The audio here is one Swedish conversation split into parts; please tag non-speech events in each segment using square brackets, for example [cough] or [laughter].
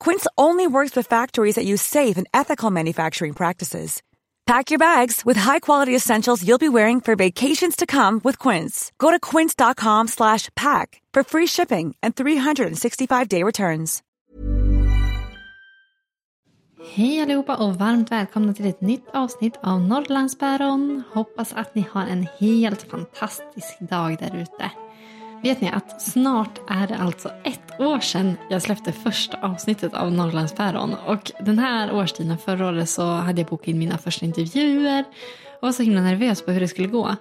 Quince only works with factories that use safe and ethical manufacturing practices. Pack your bags with high-quality essentials you'll be wearing for vacations to come with Quince. Go to quince.com slash pack for free shipping and 365-day returns. Hej allihopa och varmt välkomna till ett nytt avsnitt av Norrlandspäron. Hoppas att ni har en helt fantastisk dag där ute. Vet ni att snart är det alltså ett år sedan jag släppte första avsnittet av Norrlandspäron. Och den här årstiden förra året så hade jag bokat in mina första intervjuer och var så himla nervös på hur det skulle gå.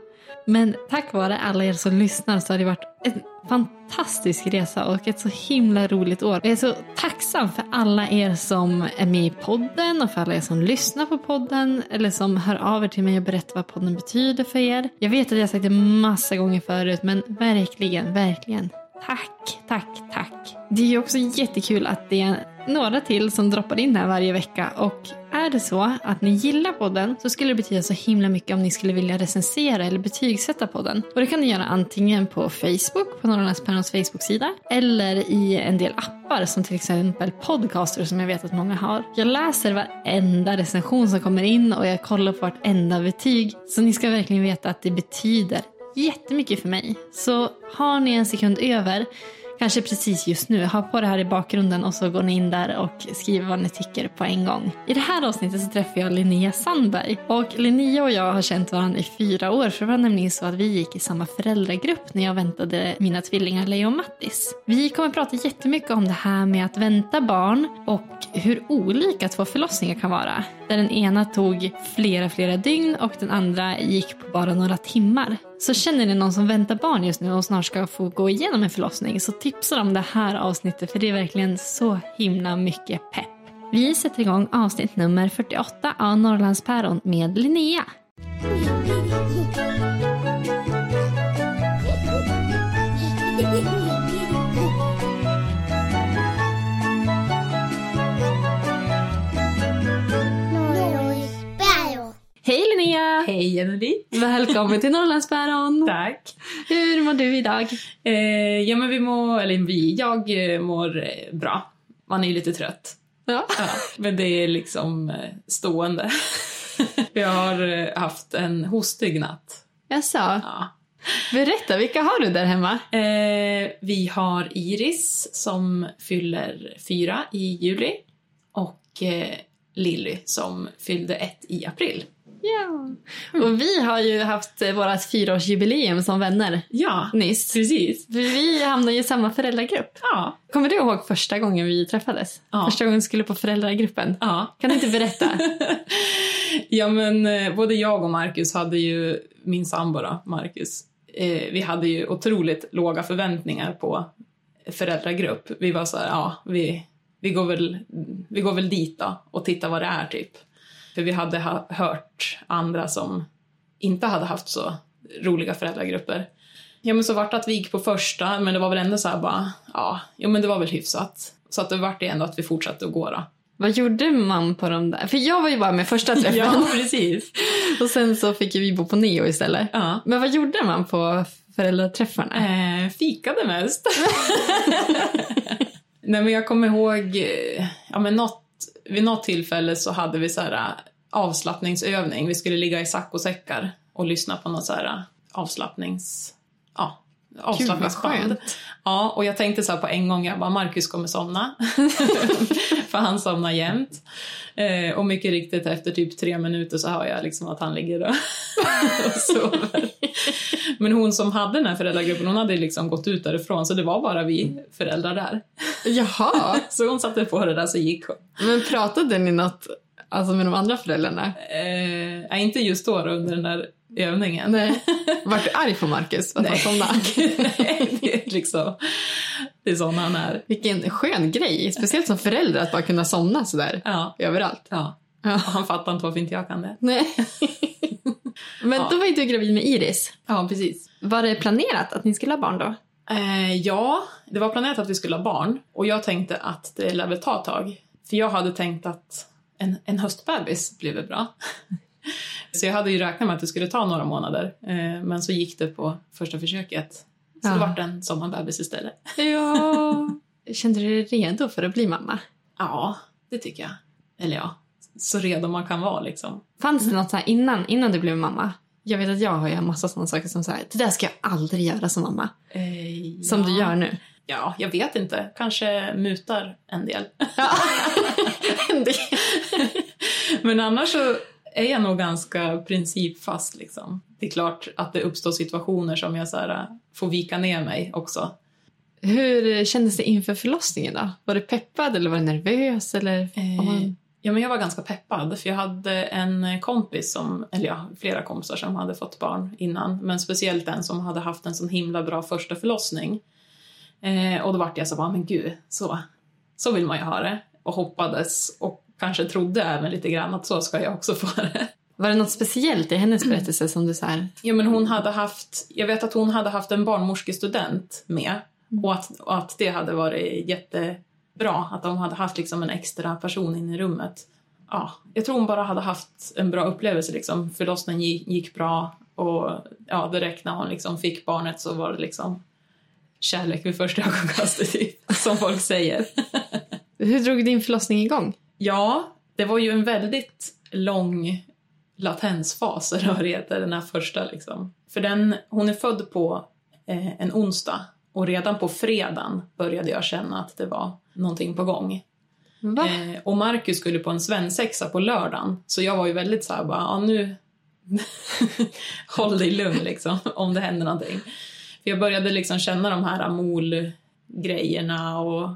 Men tack vare alla er som lyssnar så har det varit en fantastisk resa och ett så himla roligt år. Jag är så tacksam för alla er som är med i podden och för alla er som lyssnar på podden eller som hör av er till mig och berättar vad podden betyder för er. Jag vet att jag har sagt det massa gånger förut men verkligen, verkligen Tack, tack, tack. Det är ju också jättekul att det är några till som droppar in här varje vecka och är det så att ni gillar podden så skulle det betyda så himla mycket om ni skulle vilja recensera eller betygsätta podden. Och det kan ni göra antingen på Facebook, på Norrlandspäronens Facebook-sida eller i en del appar som till exempel Podcaster som jag vet att många har. Jag läser varenda recension som kommer in och jag kollar på vartenda betyg. Så ni ska verkligen veta att det betyder jättemycket för mig. Så har ni en sekund över, kanske precis just nu, ha på det här i bakgrunden och så går ni in där och skriver vad ni tycker på en gång. I det här avsnittet så träffar jag Linnea Sandberg. Och Linnea och jag har känt varandra i fyra år för det var nämligen så att vi gick i samma föräldragrupp när jag väntade mina tvillingar Leo och Mattis. Vi kommer prata jättemycket om det här med att vänta barn och hur olika två förlossningar kan vara. Där den ena tog flera, flera dygn och den andra gick på bara några timmar. Så känner ni någon som väntar barn just nu och snart ska få gå igenom en förlossning så tipsa om det här avsnittet för det är verkligen så himla mycket pepp. Vi sätter igång avsnitt nummer 48 av Norrlandspäron med Linnea. Hej Linnea! Hej Anneli! Välkommen till Norrlandspäron! [laughs] Tack! Hur mår du idag? Eh, ja men vi mår, eller vi, jag eh, mår eh, bra. Man är ju lite trött. Ja. Ja, men det är liksom eh, stående. [laughs] jag har haft en hostig natt. Jaså? Ja. Berätta, vilka har du där hemma? Eh, vi har Iris som fyller fyra i juli och eh, Lilly som fyllde ett i april. Ja. Och vi har ju haft eh, vårt fyraårsjubileum som vänner Ja, nyss. precis. Vi hamnade ju i samma föräldragrupp. Ja, Kommer du ihåg första gången vi träffades? Ja. Första gången vi skulle på föräldragruppen? ja. Kan du inte berätta? [laughs] ja men eh, både jag och Marcus hade ju, min sambo då, Marcus, eh, vi hade ju otroligt låga förväntningar på föräldragrupp. Vi var så här, ja, vi, vi, går väl, vi går väl dit då och tittar vad det är typ. För vi hade ha, hört andra som inte hade haft så roliga föräldragrupper. Ja men så vart det att vi gick på första, men det var väl ändå så här bara, ja, jo men det var väl hyfsat. Så att det vart det ändå att vi fortsatte att gå då. Vad gjorde man på de där? För jag var ju bara med första träffen. [laughs] Ja, precis. [laughs] Och sen så fick vi bo på Neo istället. Ja. Men vad gjorde man på föräldraträffarna? Eh, fikade mest. [laughs] Nej men jag kommer ihåg, eh, ja men något, vid något tillfälle så hade vi så här äh, avslappningsövning. Vi skulle ligga i saccosäckar och lyssna på någon så här äh, avslappnings, ja, avslappningsband. Ja, och jag tänkte så här på en gång, jag bara Marcus kommer somna. [laughs] För han somnar jämt. Eh, och mycket riktigt efter typ tre minuter så hör jag liksom att han ligger och, [laughs] och sover. Men hon som hade den här föräldragruppen, hon hade liksom gått ut därifrån så det var bara vi föräldrar där. Jaha, [laughs] Så hon satte på det där så gick hon. men pratade ni något alltså med de andra föräldrarna? Eh, nej, inte just då, då under den där övningen. Nej. [laughs] Vart du arg på Marcus att han somnade? [laughs] Nej, det är liksom... Det är sån han är. Vilken skön grej, speciellt som förälder att bara kunna somna sådär Ja. överallt. ja. Ja. Och han fattar inte varför inte jag kan det. Nej. [laughs] Men då var ju du gravid med Iris. Ja, precis. Var det planerat att ni skulle ha barn då? Eh, ja, det var planerat att vi skulle ha barn och jag tänkte att det lär väl ta ett tag. För jag hade tänkt att en, en höstbebis blir väl bra. så jag hade ju räknat med att det skulle ta några månader, eh, men så gick det på första försöket. Så Ja. det vart en sommarbebis istället. Ja. Kände du dig redo för att bli mamma? Ja, det tycker jag. Eller ja, så redo man kan vara liksom. Fanns det något så innan, innan du blev mamma? Jag vet att jag har ju en massa sådana saker som så här, det där ska jag aldrig göra som mamma. Eh, Som ja. du gör nu. Ja, jag vet inte. Kanske mutar en del. [laughs] Men annars så är jag nog ganska principfast. Liksom. Det är klart att det uppstår situationer som jag så här, får vika ner mig också. Hur kändes det inför förlossningen då? Var du peppad eller var du nervös? Eller? Eh, man- Ja, men jag var ganska peppad för jag hade en kompis som, eller ja, flera kompisar som hade fått barn innan, men speciellt en som hade haft en sån himla bra första förlossning. Eh, och då vart jag så bara, men gud, så, så vill man ju ha det. Och hoppades och kanske trodde även lite grann att så ska jag också få det. Var det något speciellt i hennes berättelse som du så här, Ja, men hon hade haft, jag vet att hon hade haft en barnmorskestudent med och att, och att det hade varit jättebra, att de hade haft liksom en extra person inne i rummet. Ja, jag tror hon bara hade haft en bra upplevelse. Liksom. Förlossningen gick, gick bra och ja, direkt när hon liksom fick barnet så var det liksom kärlek vid första ögonkastet, typ, som folk säger. [laughs] hur drog din förlossning igång? Ja, det var ju en väldigt lång latensfas, [laughs] eller vad det heter, den här första. Liksom. För den, hon är född på eh, en onsdag och redan på fredagen började jag känna att det var någonting på gång. Eh, och Marcus skulle på en svensexa på lördagen, så jag var ju väldigt så här bara, ja nu... [laughs] Håll dig lugn liksom, om det händer någonting. För jag började liksom känna de här molgrejerna och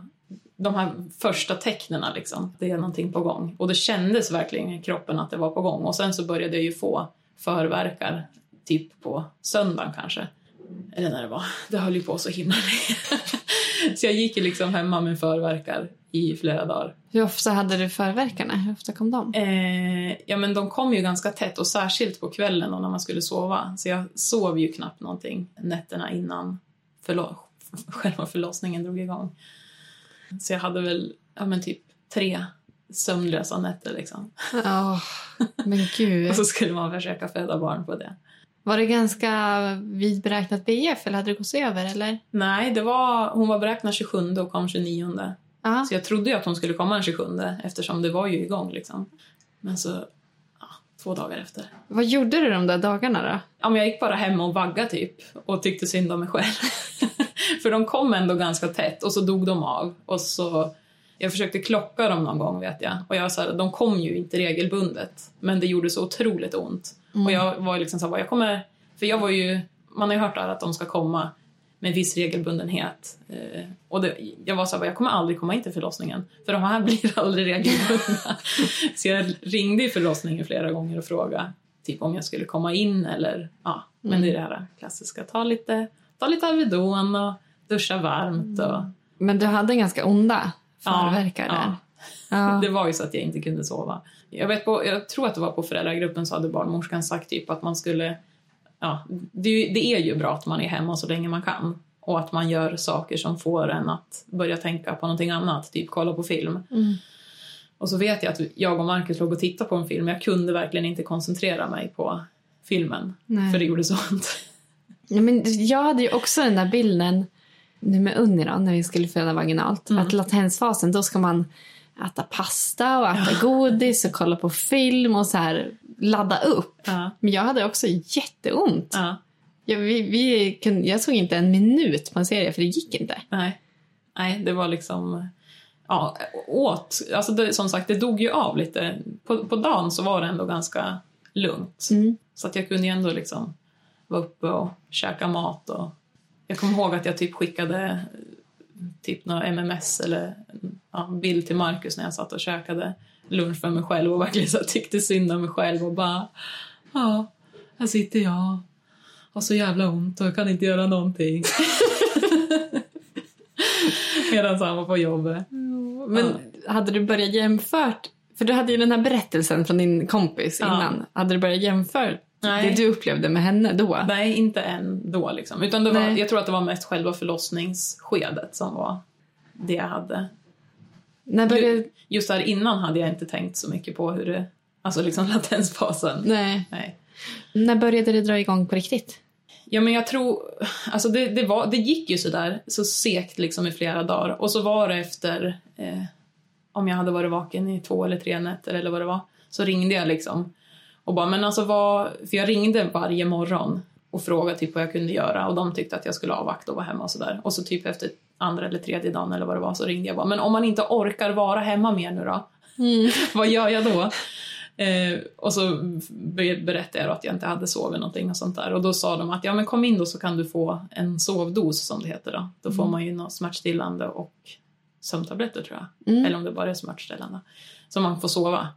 de här första tecknena liksom. Det är någonting på gång. Och det kändes verkligen i kroppen att det var på gång. Och sen så började jag ju få förverkar typ på söndagen kanske. Eller när det var. Det höll ju på så himla länge. [laughs] så jag gick ju liksom hemma med förverkar i flera dagar. Hur ofta hade du förverkarna? Hur ofta kom de? Eh, ja men de kom ju ganska tätt och särskilt på kvällen och när man skulle sova. Så jag sov ju knappt någonting nätterna innan förlo- [laughs] själva förlossningen drog igång. Så jag hade väl ja, men typ tre sömnlösa nätter liksom. Åh, men gud. [laughs] Och så skulle man försöka föda barn på det. Var det ganska vidberäknat BF eller hade det gått över? Eller? Nej, det var, hon var beräknad 27 och kom 29. Ja. Så jag trodde ju att hon skulle komma den 27 eftersom det var ju igång liksom. Men så, ja, två dagar efter. Vad gjorde du de där dagarna då? Ja, men jag gick bara hem och vagga typ och tyckte synd om mig själv. [laughs] För de kom ändå ganska tätt och så dog de av. Och så, jag försökte klocka dem någon gång vet jag. Och jag sa de kom ju inte regelbundet. Men det gjorde så otroligt ont. Och jag var liksom så här, jag kommer... För jag var ju, man har ju hört att de ska komma med viss regelbundenhet. Eh, och det, jag var så här, jag kommer aldrig komma in till förlossningen. För de här [laughs] blir aldrig regelbundna. så jag ringde i förlossningen flera gånger och frågade typ om jag skulle komma in eller ja. Men det är det här klassiska, ta lite, ta lite Alvedon och duscha varmt och Men du hade ganska onda förverkar Ja, där. Ja. [laughs] Det var ju så att jag inte kunde sova. Jag, vet på, jag tror att det var på föräldragruppen så hade barnmorskan sagt typ att man skulle... Ja, det, är ju- det är ju bra att man är hemma så länge man kan. Och att man gör saker som får en att börja tänka på någonting annat, typ kolla på film. Mm. Och så vet jag att jag och Markus låg och tittade på en film, jag kunde verkligen inte koncentrera mig på filmen. Nej. För det gjorde så ont. Ja, men jag hade ju också den där bilden nu med Unni då, när vi skulle föda vaginalt. Mm. Att latensfasen, då ska man äta pasta och äta godis och kolla på film och så här ladda upp. Ja. Men jag hade också jätteont. Ja. Ja, vi, vi kunde, jag såg inte en minut på en serie för det gick inte. Nej, Nej det var liksom... Ja, åt. Alltså det, som sagt, det dog ju av lite. På, på dagen så var det ändå ganska lugnt. Mm. Så att jag kunde ju ändå liksom vara uppe och käka mat. Och jag kommer ihåg att jag typ skickade typ några MMS eller ja, bild till Markus när jag satt och käkade lunch för mig själv och verkligen så tyckte synd om mig själv och bara ja, här sitter jag har så jävla ont och jag kan inte göra någonting. [laughs] Medan han var på jobbet. Men hade du börjat jämfört, för du hade ju den här berättelsen från din kompis Ja. innan. Hade du börjat jämföra Nej. det du upplevde med henne då? Nej, inte än då liksom. Utan det var, Nej. jag tror att det var mest själva förlossningsskedet som var det jag hade. När började... Ju- Just där innan hade jag inte tänkt så mycket på hur det, alltså liksom [laughs] latensfasen. Nej. Nej. När började det dra igång på riktigt? Ja men jag tror, alltså det, det, var, det gick ju sådär så segt liksom i flera dagar och så var det efter, eh, om jag hade varit vaken i två eller tre nätter eller vad det var, så ringde jag liksom och bara, men alltså vad, för jag ringde varje morgon och frågade typ vad jag kunde göra och de tyckte att jag skulle avvakta och vara hemma och sådär. Och så typ efter andra eller tredje dagen eller vad det var så ringde jag bara, men om man inte orkar vara hemma mer nu då? [laughs] vad gör jag då? Eh, och så be- berättade jag att jag inte hade sovit någonting och sånt där. Och då sa de att ja men kom in då så kan du få en sovdos som det heter då. Då får man ju något smärtstillande och sömntabletter tror jag. Mm. Eller om det bara är smärtstillande. Så man får sova.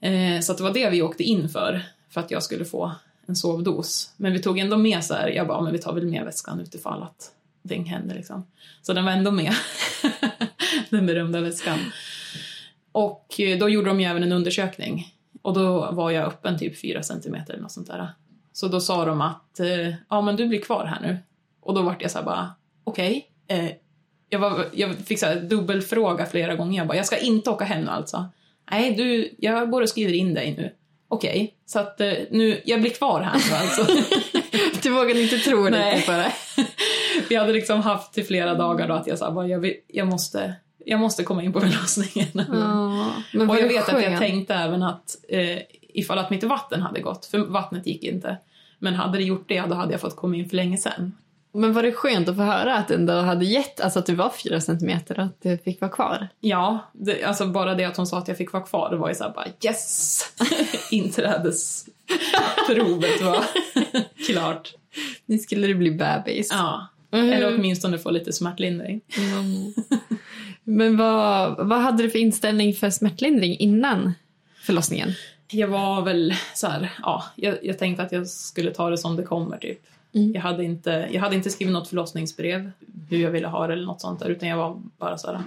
Eh, så att det var det vi åkte in för. För att jag skulle få en sovdos. Men vi tog ändå med så här, jag bara, men vi tar väl med väskan utifall att ding händer liksom. Så den var ändå med. [laughs] den berömda väskan. Och eh, då gjorde de ju även en undersökning. Och då var jag öppen typ 4 centimeter eller något sånt där. Så då sa de att, eh, ja men du blir kvar här nu. Och då vart jag så här bara, okej. Okay. Eh, jag, var, jag fick så här dubbelfråga flera gånger. Jag bara, jag ska inte åka hem nu alltså. Nej, du, jag går och skriver in dig nu. Okej, så att eh, nu, jag blir kvar här nu alltså. [laughs] Du vågade inte tro riktigt på det. [laughs] Vi hade liksom haft i flera dagar då att jag sa jag, vill, jag, måste, jag måste komma in på [laughs] förlossningen. Ja, men Och jag vet att jag skönt. tänkte även att eh, ifall att mitt vatten hade gått, för vattnet gick inte. Men hade det gjort det, då hade jag fått komma in för länge sedan. Men var det skönt att få höra att ändå hade gett, alltså att du var fyra centimeter och att du fick vara kvar? Ja, det, alltså bara det att hon sa att jag fick vara kvar, det var ju såhär bara yes! [laughs] Inträdesprovet var [laughs] klart. Nu skulle du bli bebis. Ja. Mm. Eller åtminstone få lite smärtlindring. Mm. Men vad, vad hade du för inställning för smärtlindring innan förlossningen? Jag var väl så här, ja, jag, jag tänkte att jag skulle ta det som det kommer typ. Mm. Jag, hade inte, jag hade inte skrivit något förlossningsbrev, hur jag ville ha det eller något sånt där, utan jag var bara så här,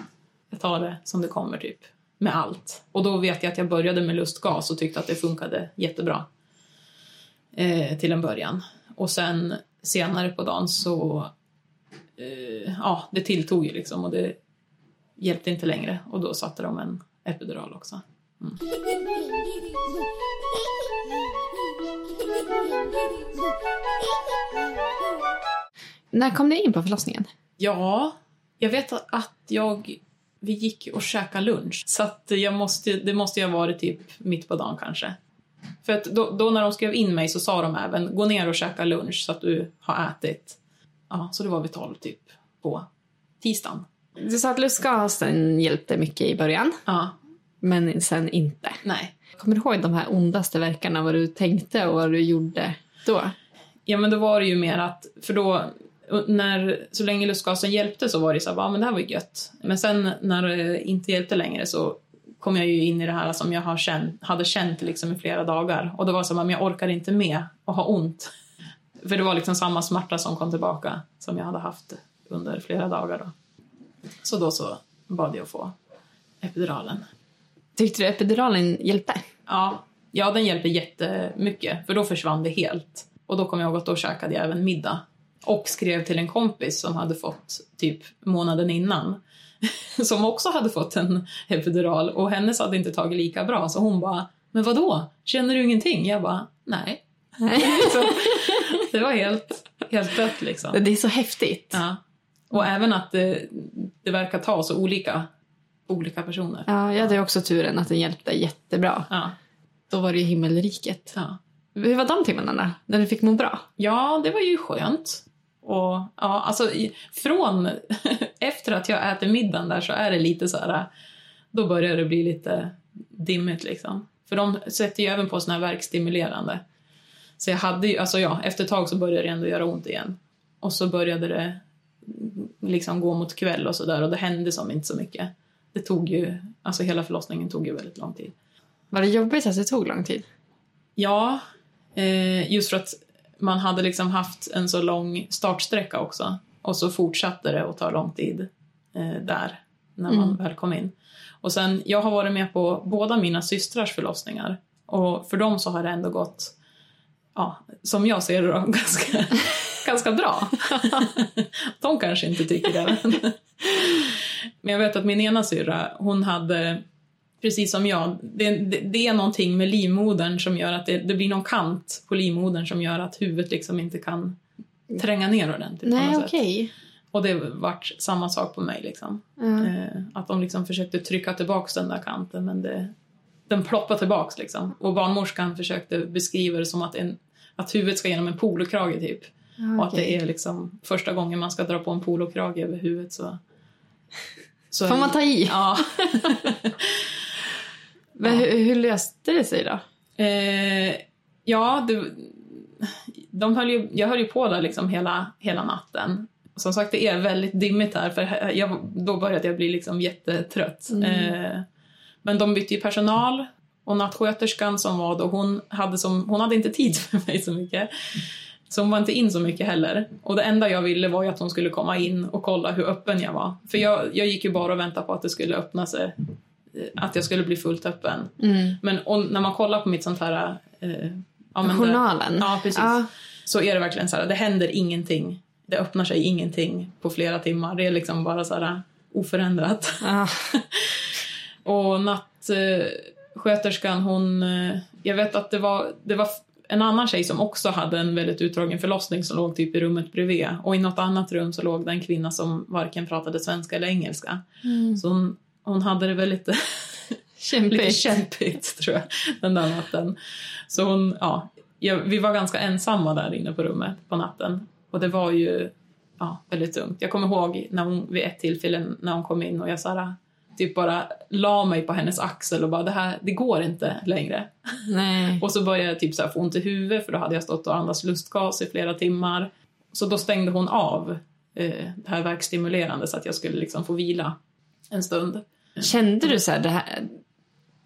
jag tar det som det kommer typ. Med allt. Och då vet jag att jag började med lustgas och tyckte att det funkade jättebra. Eh, till en början. Och sen senare på dagen så, eh, ja, det tilltog ju liksom och det hjälpte inte längre. Och då satte de en epidural också. [laughs] När kom du in på förlossningen? Ja, jag vet att jag... Vi gick och käkade lunch, så att jag måste, det måste ju ha varit typ mitt på dagen kanske. För att då, då när de skrev in mig så sa de även gå ner och käka lunch så att du har ätit. Ja, så det var vid tolv typ på tisdagen. Du sa att lustgasen hjälpte mycket i början, Ja, men sen inte. nej. Kommer du ihåg de här ondaste verkarna, vad du tänkte och vad du gjorde då? Ja, men då var det ju mer att, för då, när, så länge lustgasen hjälpte så var det så här, ja men det här var gött. Men sen när det inte hjälpte längre så kom jag ju in i det här som jag har känt, hade känt liksom i flera dagar. Och då var det så här, men jag orkar inte med att ha ont. För det var liksom samma smärta som kom tillbaka som jag hade haft under flera dagar då. Så då så bad jag att få epiduralen. Tyckte du epiduralen hjälpte? Ja, ja, den hjälpte jättemycket, för då försvann det helt. Och då kom jag ihåg att då käkade jag även middag. Och skrev till en kompis som hade fått typ månaden innan. [laughs] Som också hade fått en epidural och hennes hade inte tagit lika bra så hon bara Men vad då? Känner du ingenting? Jag bara Nej. [laughs] så, det var helt, helt dött liksom. Det är så häftigt. Ja. Och även att det, det verkar ta så olika olika personer. Ja, jag hade också turen att den hjälpte jättebra. Ja. Då var det ju himmelriket. Ja. Hur var de timmarna? När du fick må bra? Ja, det var ju skönt. Och ja, alltså i, från [laughs] efter att jag äter middagen där så är det lite så här, då börjar det bli lite dimmigt liksom. För de sätter ju även på såna här verkstimulerande. Så jag hade ju, alltså ja, efter ett tag så började det ändå göra ont igen. Och så började det liksom gå mot kväll och sådär och det hände som inte så mycket. Det tog ju, alltså hela förlossningen tog ju väldigt lång tid. Var det jobbigt att det tog lång tid? Ja, eh, just för att man hade liksom haft en så lång startsträcka också. Och så fortsatte det att ta lång tid eh, där, när man Mm. väl kom in. Och sen, jag har varit med på båda mina systrars förlossningar. Och för dem så har det ändå gått, ja, som jag ser det då, [laughs] ganska, ganska bra. [laughs] De kanske inte tycker det. Men, men jag vet att min ena syrra, hon hade precis som jag, det, det, det är någonting med livmodern som gör att det, det blir någon kant på livmodern som gör att huvudet liksom inte kan tränga ner ordentligt. på Nej, något okej. sätt. Och det vart samma sak på mig. Liksom. Ja. Eh, att de liksom försökte trycka tillbaks den där kanten men det, den ploppade tillbaks. Liksom. Och barnmorskan försökte beskriva det som att, en, att huvudet ska genom en polokrage typ. Och att det är liksom första gången man ska dra på en polokrage över huvudet så... så Får man ta i? Ja. [laughs] Men hur, hur löste det sig då? Eh, ja, det, de höll ju, jag höll ju på där liksom hela, hela natten. Som sagt, det är väldigt dimmigt här för jag, då började jag bli liksom jättetrött. Eh, men de bytte ju personal och nattsköterskan som var då, hon hade, som, hon hade inte tid [laughs] för mig så mycket. Så hon var inte in så mycket heller. Och det enda jag ville var ju att hon skulle komma in och kolla hur öppen jag var. För jag, jag gick ju bara och väntade på att det skulle öppna sig. eh, Att jag skulle bli fullt öppen. Mm. Men när man kollar på mitt sånt här... Eh, ja, men det- Journalen? Ja, precis. Ja. Så är det verkligen så här, det händer ingenting. Det öppnar sig ingenting på flera timmar. Det är liksom bara så här oförändrat. Ja. [laughs] Och nattsköterskan, hon... eh, Jag vet att det var, det var en annan tjej som också hade en väldigt utdragen förlossning som låg typ i rummet bredvid. Och i något annat rum så låg det en kvinna som varken pratade svenska eller engelska. Så hon, hon hade det väl lite [laughs] lite Kämpigt. kämpigt tror jag, den där natten. Så hon, ja, vi var ganska ensamma där inne på rummet på natten. Och det var ju ja, väldigt tungt. Jag kommer ihåg när hon, vid ett tillfälle när hon kom in och jag här, typ bara la mig på hennes axel och bara det här, det går inte längre. Nej. [laughs] Och så började jag typ så få ont i huvudet för då hade jag stått och andats lustgas i flera timmar. Så då stängde hon av eh, det här verkstimulerande så att jag skulle liksom få vila en stund. Kände du så här, det här,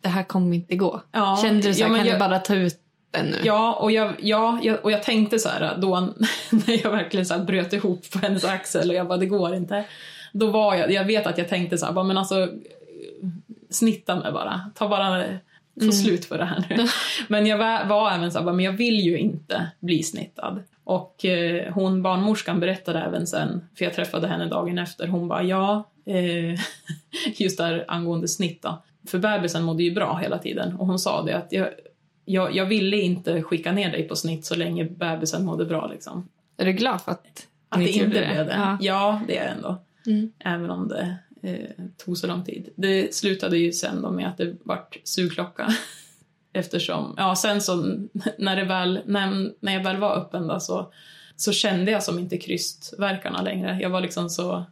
det här kommer inte gå? Ja, Kände du så här, ja, kan jag- du bara ta ut den nu? Ja, och jag, ja, jag, och jag tänkte så här då [laughs] när jag verkligen så bröt ihop på hennes axel och jag bara, det går inte. Då var jag, jag vet att jag tänkte så här, bara, men alltså snitta mig bara, ta bara, få slut på det här nu. [laughs] Men jag var, var även så här, bara, men jag vill ju inte bli snittad. Och eh, hon, barnmorskan berättade även sen, för jag träffade henne dagen efter, hon bara ja, eh, [laughs] just där angående snitt då. För bebisen mådde ju bra hela tiden och hon sa det att jag, jag, jag ville inte skicka ner dig på snitt så länge bebisen mådde bra liksom. Är du glad för att, Att ni det inte blev det. Ja. Ja, det är jag ändå. Mm. Även om det eh, tog så lång tid. Det slutade ju sen då med att det vart sugklocka. [laughs] Eftersom, ja sen så när, det väl, när, när jag väl var öppen då så, så kände jag som inte krystverkarna längre. Jag var liksom så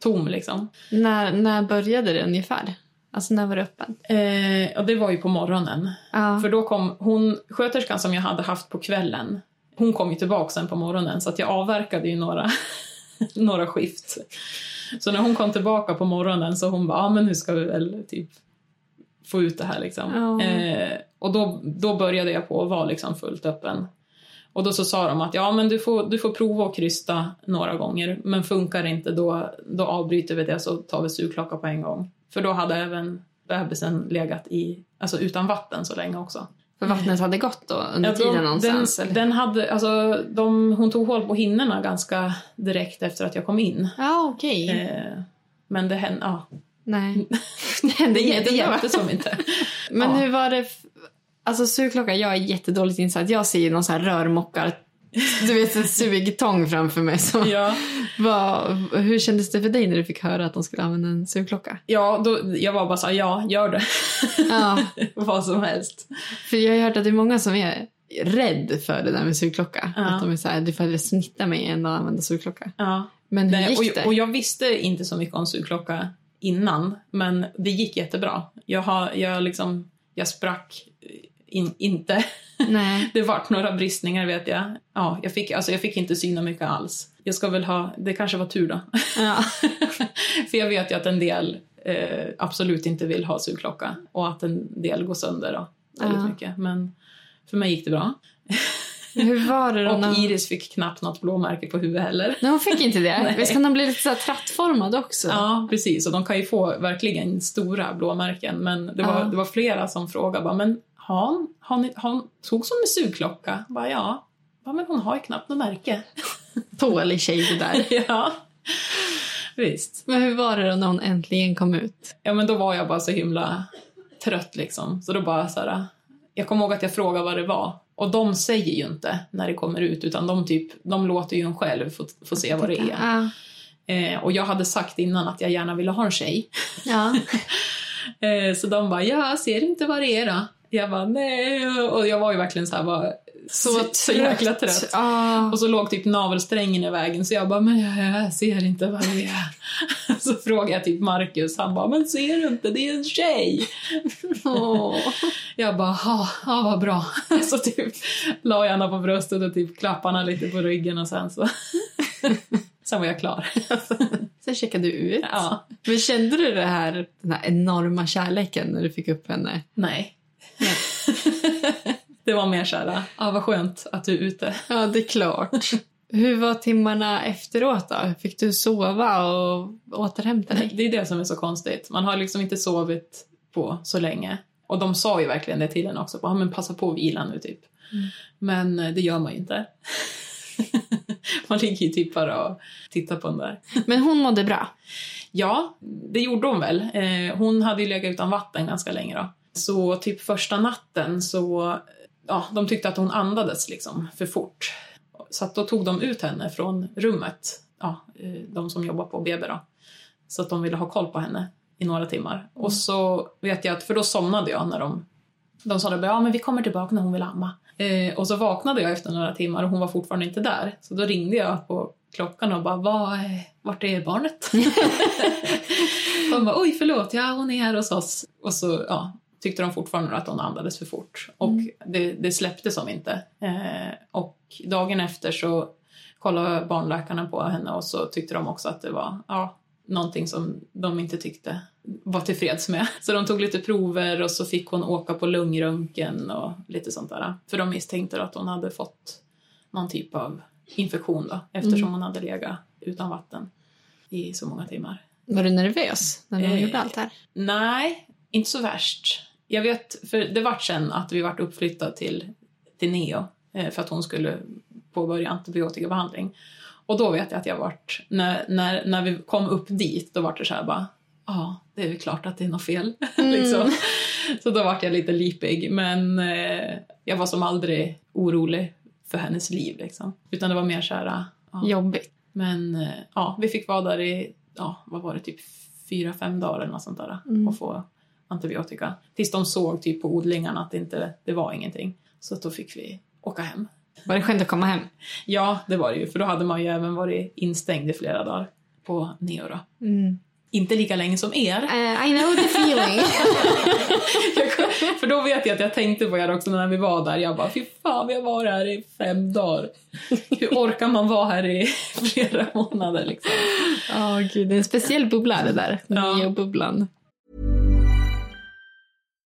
tom liksom. När, när började det ungefär? Alltså när var det öppen? Eh, och det var ju på morgonen. Ja. För då kom hon, sköterskan som jag hade haft på kvällen, hon kom ju tillbaka sen på morgonen så att jag avverkade ju några, [laughs] [laughs] några skift. Så när hon kom tillbaka på morgonen så hon bara, ja ah, men nu ska vi väl typ få ut det här liksom. Ja. Eh, och då, då började jag på att vara liksom fullt öppen. Och då så sa de att ja men du får, du får prova att krysta några gånger men funkar det inte då, då avbryter vi det så tar vi sugklocka på en gång. För då hade även bebisen legat i, alltså utan vatten så länge också. För vattnet hade gått då under Ja, tiden de- någonstans? Den, den hade, alltså, de, hon tog hål på hinnorna ganska direkt efter att jag kom in. Ja, okej. Eh, men det hände, ja. Nej. [laughs] det hände Det, hjälpte som inte. Men Ja. hur var det? Alltså sugklocka, jag är jättedåligt insatt. Jag ser ju någon så här rörmockar, du vet en sugtång framför mig. Så, Ja, vad, hur kändes det för dig när du fick höra att de skulle använda en sugklocka? ja då, jag var bara så här, ja, gör det. Ja, [laughs] Vad som helst. för jag har hört att det är många som är rädd för det där med sugklocka. Ja. Att de är så här, du får hellre smitta mig än att använda sugklocka. Ja. Men hur gick och, det? och jag visste inte så mycket om sugklocka innan, men det gick jättebra. Jag, har, jag, liksom, jag sprack in, inte. Nej. [laughs] Det vart några bristningar vet jag. Ja, jag, fick, alltså, jag fick inte syna mycket alls. Jag ska väl ha, det kanske var tur då. Ja. [laughs] För jag vet ju att en del eh, absolut inte vill ha sugklocka och att en del går sönder då, väldigt Ja. mycket. Men för mig gick det bra. Hur var det då? [laughs] Och när- Iris fick knappt något blåmärke på huvudet heller. Nej, hon fick inte det. Visst kan de bli lite så trattformad också? Ja, precis. Och de kan ju få verkligen stora blåmärken. Men det var, Ja. det var flera som frågade bara, men ni, har hon, tog hon med sugklocka? Bara, ja. Bara, men hon har ju knappt något märke. [laughs] Tålig tjej det där. [laughs] ja, visst. Men hur var det då när hon äntligen kom ut? Ja, men då var jag bara så himla trött liksom. Så då bara så här, jag kommer ihåg att jag frågade vad det var. Och de säger ju inte när det kommer ut, utan de, typ, de låter ju en själv få, få se vad det är. Ja. Eh, och jag hade sagt innan att jag gärna ville ha en tjej. ja. [laughs] Eh, så de bara, jag ser inte vad det är då. Jag bara, nej. Och jag var ju verkligen så här, bara, så, så jäkla trött. Ja. Och så låg typ navelsträngen i vägen så jag bara, men jag, jag ser inte vad det är. [laughs] så frågade jag typ Marcus, han bara, men ser du inte, det är en tjej. Åh. Jag bara, ja, ja vad bra. [laughs] så typ la jag henne på bröstet och typ klappade henne lite på ryggen och sen så [laughs] sen var jag klar. Sen checkade du ut. ja, Men kände du det här, den här enorma kärleken när du fick upp henne? nej. [laughs] det var mer såhär, ja vad skönt att du är ute. Ja, det är klart. Hur var timmarna efteråt då? Fick du sova och återhämta dig? Det är det som är så konstigt. Man har liksom inte sovit på så länge. Och de sa ju verkligen det till en också. Bara, men passa på att vila nu typ. Men eh, det gör man ju inte. [laughs] man ligger ju typ bara och tittar på den där. Men hon mådde bra. Ja, det gjorde hon väl. Eh, hon hade ju legat utan vatten ganska länge då. Så typ första natten så, ja, de tyckte att hon andades liksom för fort. Så att då tog de ut henne från rummet, ja, eh, de som jobbar på BB då. Så att de ville ha koll på henne i några timmar. Och så vet jag att, för då somnade jag när de, de sa att ja men vi kommer tillbaka när hon vill amma. Eh, och så vaknade jag efter några timmar och hon var fortfarande inte där. Så då ringde jag på klockan och bara, Vad, är- vart är barnet? [laughs] [laughs] de bara, oj förlåt, ja hon är här hos oss. Och så ja, tyckte de fortfarande att hon andades för fort. Och det, det släppte som inte. Eh, och dagen efter så kollade barnläkarna på henne och så tyckte de också att det var ja, någonting som de inte tyckte var tillfreds med. [laughs] Så de tog lite prover och så fick hon åka på lungröntgen och lite sånt där. För de misstänkte att hon hade fått någon typ av infektion då, eftersom hon hade legat utan vatten i så många timmar. Var du nervös när du Eh, gjorde allt det här? Nej, inte så värst. Jag vet, för det vart sen att vi vart uppflyttade till, till Neo eh, för att hon skulle påbörja antibiotikabehandling. Och då vet jag att jag vart, när, när, när vi kom upp dit, då vart det så här bara, ja, det är väl klart att det är något fel. [laughs] liksom. Så då vart jag lite lipig, men eh, jag var som aldrig orolig för hennes liv liksom. Utan det var mer så här, ja, Jobbigt. men eh, ja, vi fick vara där i, ja, vad var det, typ fyra, fem dagar eller något sånt där och få antibiotika. Tills de såg typ på odlingarna att det inte det var ingenting. Så att då fick vi åka hem. Var det skönt att komma hem? Ja, det var det ju, för då hade man ju även varit instängd i flera dagar på Neo. Mm. Inte lika länge som er. Uh, I know the feeling. [laughs] för då vet jag att jag tänkte på er också när vi var där. Jag bara, fy fan vi har varit här i fem dagar. Hur orkar man vara här i flera månader liksom? Ja, gud. Det är en speciell bubbla det där. Ja. Neo-bubblan.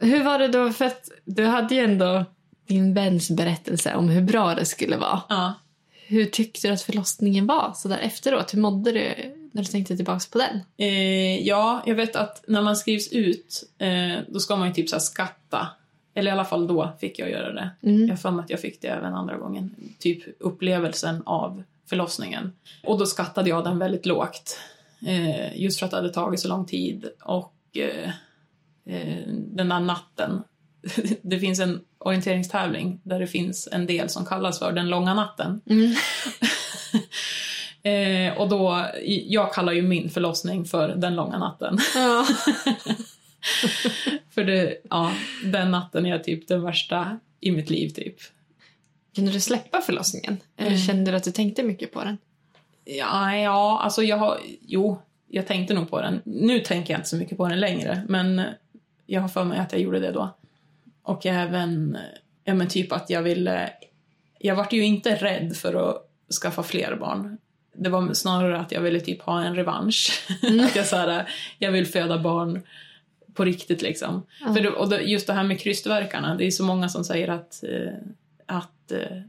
Hur var det då? För att du hade ju ändå din väns berättelse om hur bra det skulle vara. Ja. Hur tyckte du att förlossningen var så där efteråt? Hur mådde du när du tänkte tillbaka på den? Eh, ja, jag vet att när man skrivs ut, eh, då ska man ju typ så skatta. Eller i alla fall då fick jag göra det. Jag har för mig att jag fick det även andra gången. Typ upplevelsen av förlossningen. Och då skattade jag den väldigt lågt. Eh, just för att det hade tagit så lång tid. Och eh, eh, den där natten. [laughs] det finns en orienteringstävling där det finns en del som kallas för den långa natten. [laughs] eh, och då, jag kallar ju min förlossning för den långa natten. Ja. [laughs] för det, ja, den natten är typ den värsta i mitt liv typ. Kunde du släppa förlossningen? Eller Mm. kände du att du tänkte mycket på den? Ja, ja, alltså jag har, jo, jag tänkte nog på den. Nu tänker jag inte så mycket på den längre, men jag har för mig att jag gjorde det då. Och även, ja men typ att jag ville, jag vart ju inte rädd för att skaffa fler barn. Det var snarare att jag ville typ ha en revansch. [laughs] att jag så här, jag vill föda barn på riktigt liksom. För det, och det, just det här med krystvärkarna, det är så många som säger att, eh, att eh,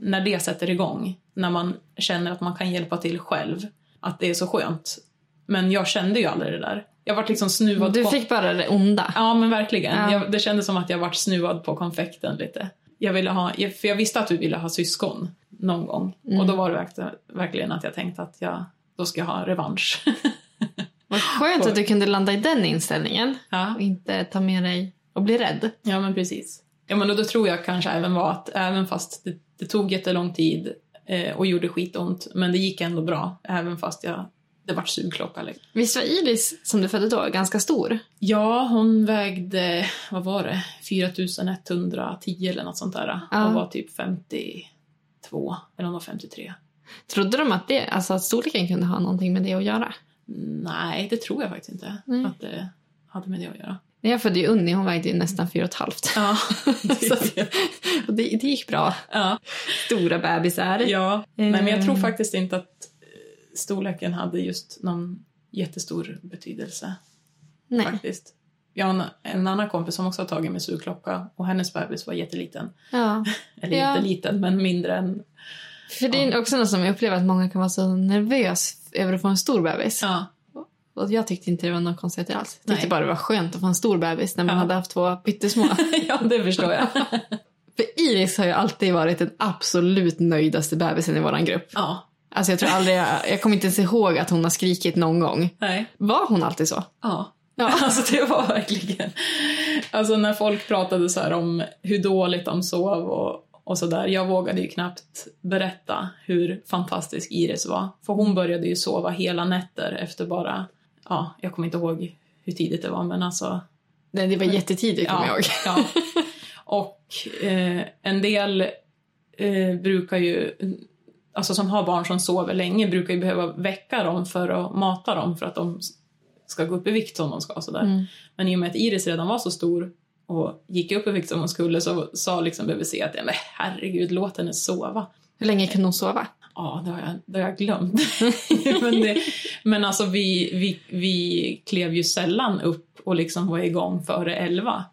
när det sätter igång, när man känner att man kan hjälpa till själv, att det är så skönt. Men jag kände ju aldrig det där. Jag vart liksom snuvad Du på... fick bara det onda. Ja, men verkligen. Ja. Jag, det kändes som att jag vart snuvad på konfekten lite. Jag ville ha, för jag visste att du ville ha syskon någon gång. Mm. Och då var det verkligen, verkligen att jag tänkte att jag, då ska jag ha revansch. [laughs] Vad skönt att du kunde landa i den inställningen ja. och inte ta med dig och bli rädd. ja, men precis. Ja, men då tror jag kanske även var att även fast det, det tog jättelång tid eh, och gjorde skitont, men det gick ändå bra. Även fast jag, det vart sugklocka. Liksom. Visst var Iris, som du födde då, ganska stor? Ja, hon vägde, vad var det, 4110 eller något sånt där. Ja. Hon var typ 52, eller hon var 53. Trodde de att, det, alltså att storleken kunde ha någonting med det att göra? Nej, det tror jag faktiskt inte Nej. att det hade med det att göra. När jag födde Unni, hon vägde ju nästan fyra och ett halvt. Ja, [laughs] Så att- [laughs] och det, det gick bra. ja. Stora bebisar. ja. Nej, men jag tror Mm. faktiskt inte att eh, storleken hade just någon jättestor betydelse Nej. faktiskt. Jag har en, en annan kompis som också har tagit med sugklocka och hennes bebis var jätteliten. Ja. [laughs] Eller Ja. jätteliten, men mindre än... För det är också något som jag upplever att många kan vara så nervös över att få en stor bebis. Ja, Och jag tyckte inte det var något konstigt alls. Jag tyckte Nej. bara det var skönt att få en stor bebis när man Ja. hade haft två pyttesmå. [laughs] ja det förstår jag. [laughs] För Iris har ju alltid varit den absolut nöjdaste bebisen i våran grupp. ja, Alltså jag tror aldrig, jag, jag kommer inte ens ihåg att hon har skrikit någon gång. nej. Var hon alltid så? Ja. Ja. [laughs] Alltså det var verkligen... Alltså när folk pratade så här om hur dåligt de sov och, och så där. Jag vågade ju knappt berätta hur fantastisk Iris var. För hon började ju sova hela nätter efter bara... Ja, jag kommer inte ihåg hur tidigt det var men alltså... Nej, det var jättetidigt kommer jag ihåg. ja. Och eh, en del eh, brukar ju... Alltså som har barn som sover länge brukar ju behöva väcka dem för att mata dem för att de ska gå upp i vikt som de ska. Sådär. Mm. Men i och med att Iris redan var så stor och gick upp i vikt som hon skulle så sa liksom BVC att "Men herregud, låt henne sova. Hur länge kunde hon sova? Ja, det har jag, det har jag glömt. [laughs] men, det, men alltså vi, vi, vi klev ju sällan upp och liksom var igång före elva.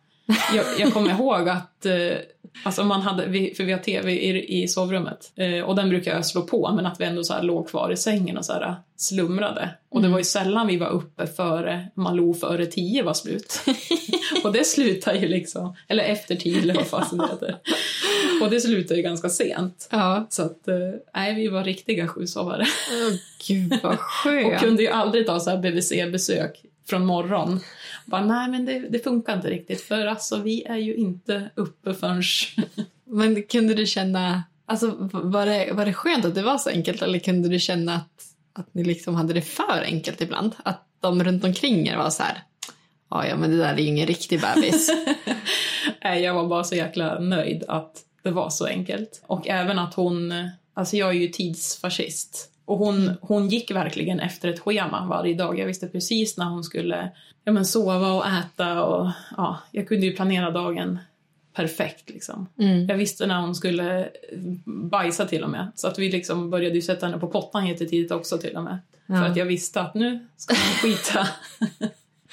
Jag, jag kommer ihåg att eh, alltså man hade, vi, för vi har tv i, i sovrummet eh, och den brukar jag slå på men att vi ändå så här låg kvar i sängen och så här slumrade. Och det var ju sällan vi var uppe före Malou före tio var slut. [laughs] och det slutar ju liksom, eller efter tio eller vad fasen det heter. Och det slutar ju ganska sent. Ja. Så att, eh, nej vi var riktiga sjusovare. Åh, gud vad [laughs] skönt. Och kunde ju aldrig ta så här BVC-besök från morgon. Bara, nej men det, det funkar inte riktigt för alltså vi är ju inte uppe förrän... [laughs] Men kunde du känna, alltså var det, var det skönt att det var så enkelt eller kunde du känna att, att ni liksom hade det för enkelt ibland? Att de runt omkring er var så här, "Ja, men det där är ju ingen riktig bebis. [laughs] jag var bara så jäkla nöjd att det var så enkelt. Och även att hon, alltså jag är ju tidsfascist. Och hon, hon gick verkligen efter ett schema varje dag. Jag visste precis när hon skulle ja, men sova och äta och ja, jag kunde ju planera dagen perfekt liksom. Jag visste när hon skulle bajsa till och med. Så att vi liksom började ju sätta henne på pottan jättetidigt också till och med. För Ja. att jag visste att nu ska hon [laughs] skita.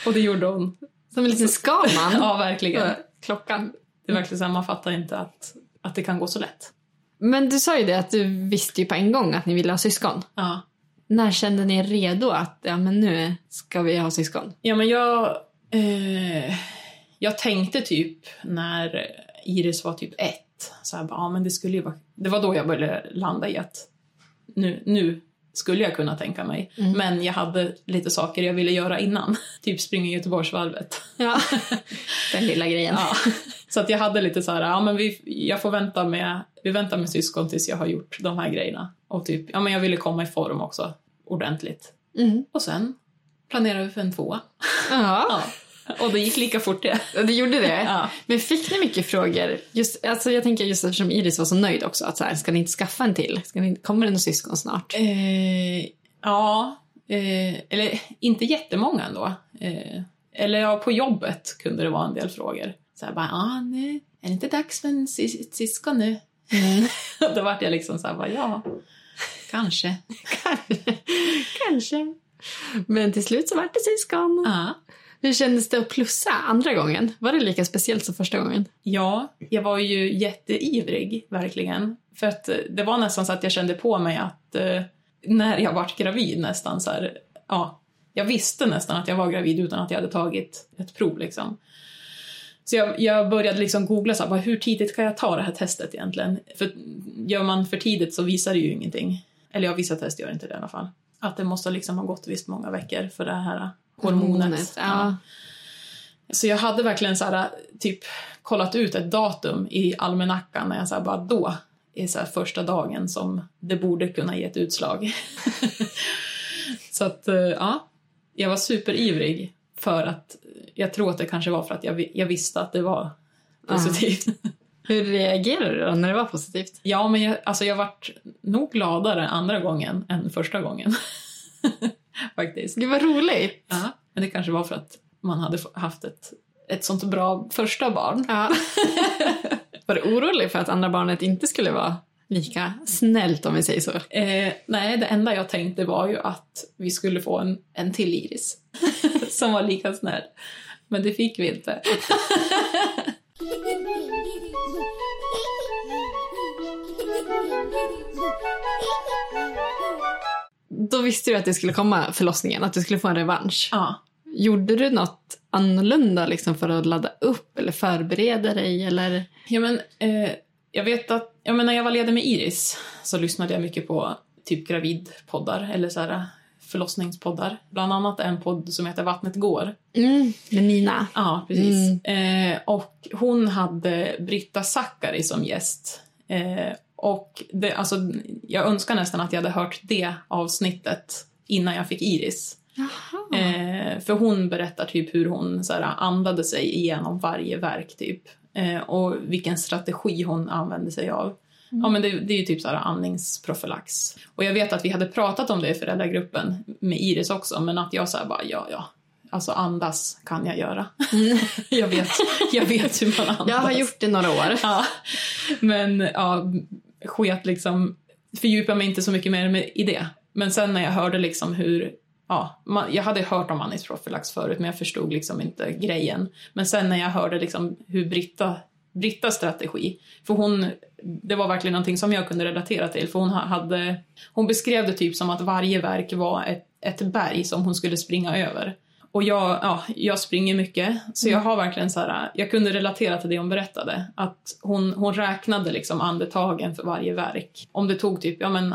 och det gjorde hon. Som en liten skalman. [laughs] Ja, verkligen. Klockan. Det är verkligen så här, man fattar inte att, att det kan gå så lätt. Men du sa ju det att du visste ju på en gång att ni ville ha syskon. Ja. När kände ni er redo att ja, men nu ska vi ha syskon? Ja, men jag... Eh, jag tänkte typ när Iris var typ ett, så här, ja men det skulle ju vara... Det var då jag började landa i att nu, nu skulle jag kunna tänka mig. Men jag hade lite saker jag ville göra innan. [laughs] typ springa Göteborgsvarvet. Ja, [laughs] den lilla grejen. Ja. Så att jag hade lite så här, ja men vi, jag får vänta med, vi väntar med syskon tills jag har gjort de här grejerna. Och typ, ja men jag ville komma i form också, ordentligt. Mm. Och sen planerade vi för en tvåa. Ja. [laughs] [laughs] Och det gick lika fort det. det gjorde det. Ja. Men fick ni mycket frågor? Just, alltså jag tänker just eftersom Iris var så nöjd också. Att så här, ska ni inte skaffa en till? Ska ni, kommer det några syskon snart? Eh, ja, eh, eller inte jättemånga ändå. Eh, eller ja, på jobbet kunde det vara en del frågor. Så här bara, ah, nu, är det inte dags för en sys- ett syskon nu? [laughs] Då vart jag liksom så här, bara, ja, kanske. [laughs] Kanske. Kanske. Men till slut så vart det syskon. Ja. Hur kändes det att plussa andra gången? Var det lika speciellt som första gången? Ja, jag var ju jätteivrig, verkligen. För att eh, det var nästan så att jag kände på mig att eh, när jag vart gravid nästan så här, ja, jag visste nästan att jag var gravid utan att jag hade tagit ett prov liksom. Så jag, jag började liksom googla så här, hur tidigt kan jag ta det här testet egentligen? För gör man för tidigt så visar det ju ingenting. Eller ja, vissa test gör inte det i alla fall. Att det måste liksom ha gått visst många veckor för det här hormonet. Ja. Så jag hade verkligen så här, typ kollat ut ett datum i almanackan när jag så här, bara då är så här första dagen som det borde kunna ge ett utslag. [laughs] så att eh, ja, jag var superivrig för att jag tror att det kanske var för att jag, jag visste att det var positivt. [laughs] Hur reagerade du då när det var positivt? Ja, men jag, alltså jag vart nog gladare andra gången än första gången. [laughs] [laughs] Faktiskt. Gud vad roligt! Ja, men det kanske var för att man hade haft ett, ett sånt bra första barn. Ja. [laughs] var du orolig för att andra barnet inte skulle vara lika snällt om vi säger så? Eh, nej, det enda jag tänkte var ju att vi skulle få en, en till Iris [laughs] som var lika snäll. Men det fick vi inte. Då visste du att det skulle komma förlossningen, att du skulle få en revansch. Ja. Gjorde du något annorlunda liksom för att ladda upp eller förbereda dig? Eller? Ja, men, eh, jag vet att ja, men när jag var ledig med Iris så lyssnade jag mycket på typ gravidpoddar eller så här, förlossningspoddar. Bland annat en podd som heter Vattnet går. Mm, med Nina. Ja, precis. Eh, och hon hade Britta Zackari som gäst. Eh, och det, alltså, jag önskar nästan att jag hade hört det avsnittet innan jag fick Iris. Eh, för hon berättar typ hur hon så här, andade sig igenom varje verk typ. Eh, och vilken strategi hon använde sig av. Ja men det, det är ju typ så här andningsprofylax. Och jag vet att vi hade pratat om det i föräldragruppen med Iris också men att jag så här bara ja ja. Alltså andas kan jag göra. [laughs] jag, vet, jag vet hur man andas. Jag har gjort det några år. Ja. Men ja, sket liksom, fördjupa mig inte så mycket mer i det. Men sen när jag hörde liksom hur ja, man, jag hade hört om anisprofylax förut men jag förstod liksom inte grejen. Men sen när jag hörde liksom hur Britta, Brittas strategi, för hon, det var verkligen någonting som jag kunde relatera till för hon hade, hon beskrev det typ som att varje verk var ett, ett berg som hon skulle springa över. Och jag, ja, jag springer mycket, så jag har verkligen så här, jag kunde relatera till det hon berättade. Att hon, hon räknade liksom andetagen för varje verk. Om det tog typ, ja men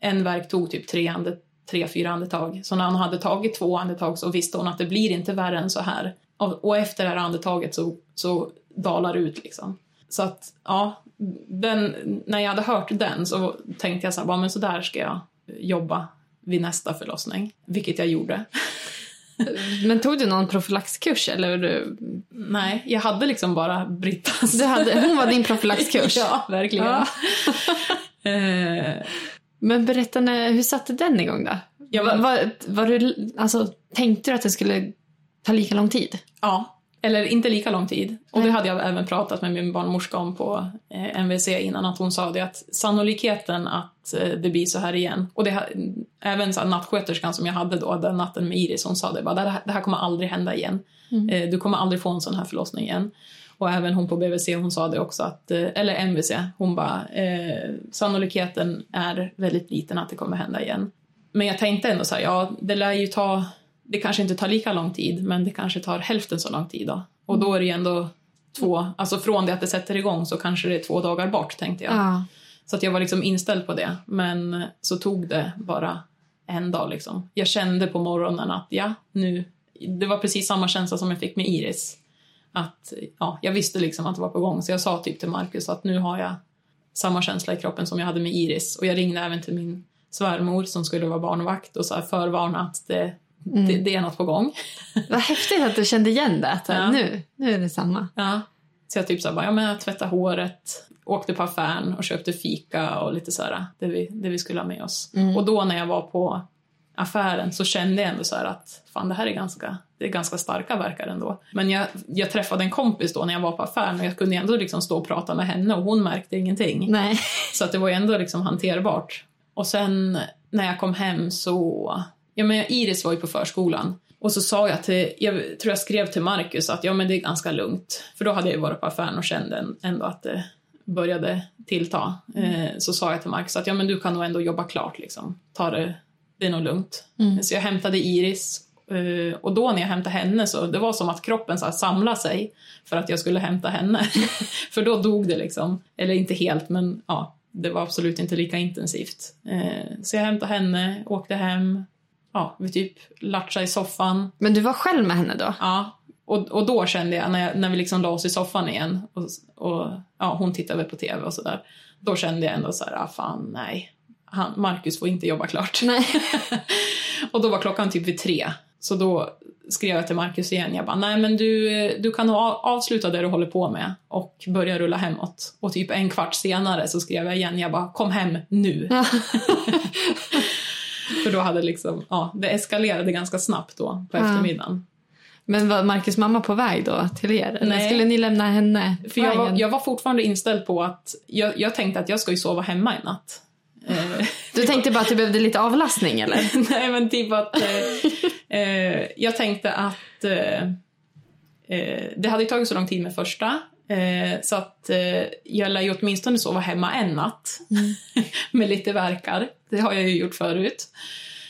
en verk tog typ tre, ande, tre fyra andetag. Så när hon hade tagit två andetag så visste hon att det blir inte värre än så här. Och, och efter det här andetaget så, så dalar det ut liksom. Så att, ja, den, när jag hade hört den så tänkte jag så här, men så där ska jag jobba vid nästa förlossning. Vilket jag gjorde. [laughs] Men tog du någon profylaxkurs eller? Nej, jag hade liksom bara Brittas. Du hade, hon var din profylaxkurs? [laughs] ja, verkligen. Ja. [laughs] Eh. Men berätta, när, hur satte den igång då? Ja, var, var, var, du, alltså, tänkte du att det skulle ta lika lång tid? Ja, eller inte lika lång tid. Och det hade jag även pratat med min barnmorska om på eh, MVC innan, att hon sa det att sannolikheten att eh, det blir så här igen, och det, även så här, nattsköterskan som jag hade då, den natten med Iris, hon sa det bara, det här, det här kommer aldrig hända igen. Mm. Eh, du kommer aldrig få en sån här förlossning igen. Och även hon på BVC, hon sa det också, att, eh, eller MVC, hon bara, eh, sannolikheten är väldigt liten att det kommer hända igen. Men jag tänkte ändå så här, ja, det lär ju ta det kanske inte tar lika lång tid, men det kanske tar hälften så lång tid. Då. Och då är det ju ändå två, alltså från det att det sätter igång så kanske det är två dagar bort, tänkte jag. Ja. Så att jag var liksom inställd på det. Men så tog det bara en dag. Liksom. Jag kände på morgonen att ja, nu... Det var precis samma känsla som jag fick med Iris. Att, ja, jag visste liksom att det var på gång, så jag sa typ till Marcus att nu har jag samma känsla i kroppen som jag hade med Iris. Och jag ringde även till min svärmor som skulle vara barnvakt och så förvarna att det Mm. Det, det, är något på gång. [laughs] Vad häftigt att du kände igen det. Att ja. nu, nu är det samma. Ja. Så jag typ så bara, ja men jag tvättade håret, åkte på affären och köpte fika och lite så här, det vi, det vi skulle ha med oss. Mm. Och då när jag var på affären så kände jag ändå så att fan det här är ganska, det är ganska starka verkar ändå. Men jag, jag träffade en kompis då när jag var på affären och jag kunde ändå liksom stå och prata med henne och hon märkte ingenting. Nej. Så att det var ändå liksom hanterbart. Och sen när jag kom hem så ja, men Iris var ju på förskolan och så sa jag till, jag tror jag skrev till Marcus att ja men det är ganska lugnt. För då hade jag varit på affären och kände ändå att det började tillta. Mm. Eh, så sa jag till Marcus att ja men du kan nog ändå jobba klart liksom. Ta det, det är nog lugnt. Mm. Så jag hämtade Iris eh, och då när jag hämtade henne så det var som att kroppen så här samlade sig för att jag skulle hämta henne. [laughs] för då dog det liksom. Eller inte helt men ja, det var absolut inte lika intensivt. Eh, så jag hämtade henne, åkte hem, ja, vi typ latchade i soffan. Men du var själv med henne då? Ja. Och, och då kände jag, när, jag, när vi liksom la oss i soffan igen och, och ja, hon tittade på tv och sådär. Då kände jag ändå så här, ah, fan nej. Han, Marcus får inte jobba klart. Nej. [laughs] och då var klockan typ vid tre. Så då skrev jag till Marcus igen. Jag bara, nej men du, du kan avsluta det du håller på med och börja rulla hemåt. Och typ en kvart senare så skrev jag igen. Jag bara, kom hem nu. Ja. [laughs] För då hade liksom, ja, det eskalerade ganska snabbt då på eftermiddagen. Men var Marcus mamma på väg då till er? Eller Nej. skulle ni lämna henne För jag var, jag var, fortfarande inställd på att, jag, jag tänkte att jag ska ju sova hemma i natt. Eh, du tänkte bara att du behövde lite avlastning eller? [laughs] Nej men typ att eh, eh, jag tänkte att eh, eh det hade tagit så lång tid med första eh, så att eh, jag lär ju åtminstone sova hemma en natt mm. [laughs] med lite verkar. Det har jag ju gjort förut.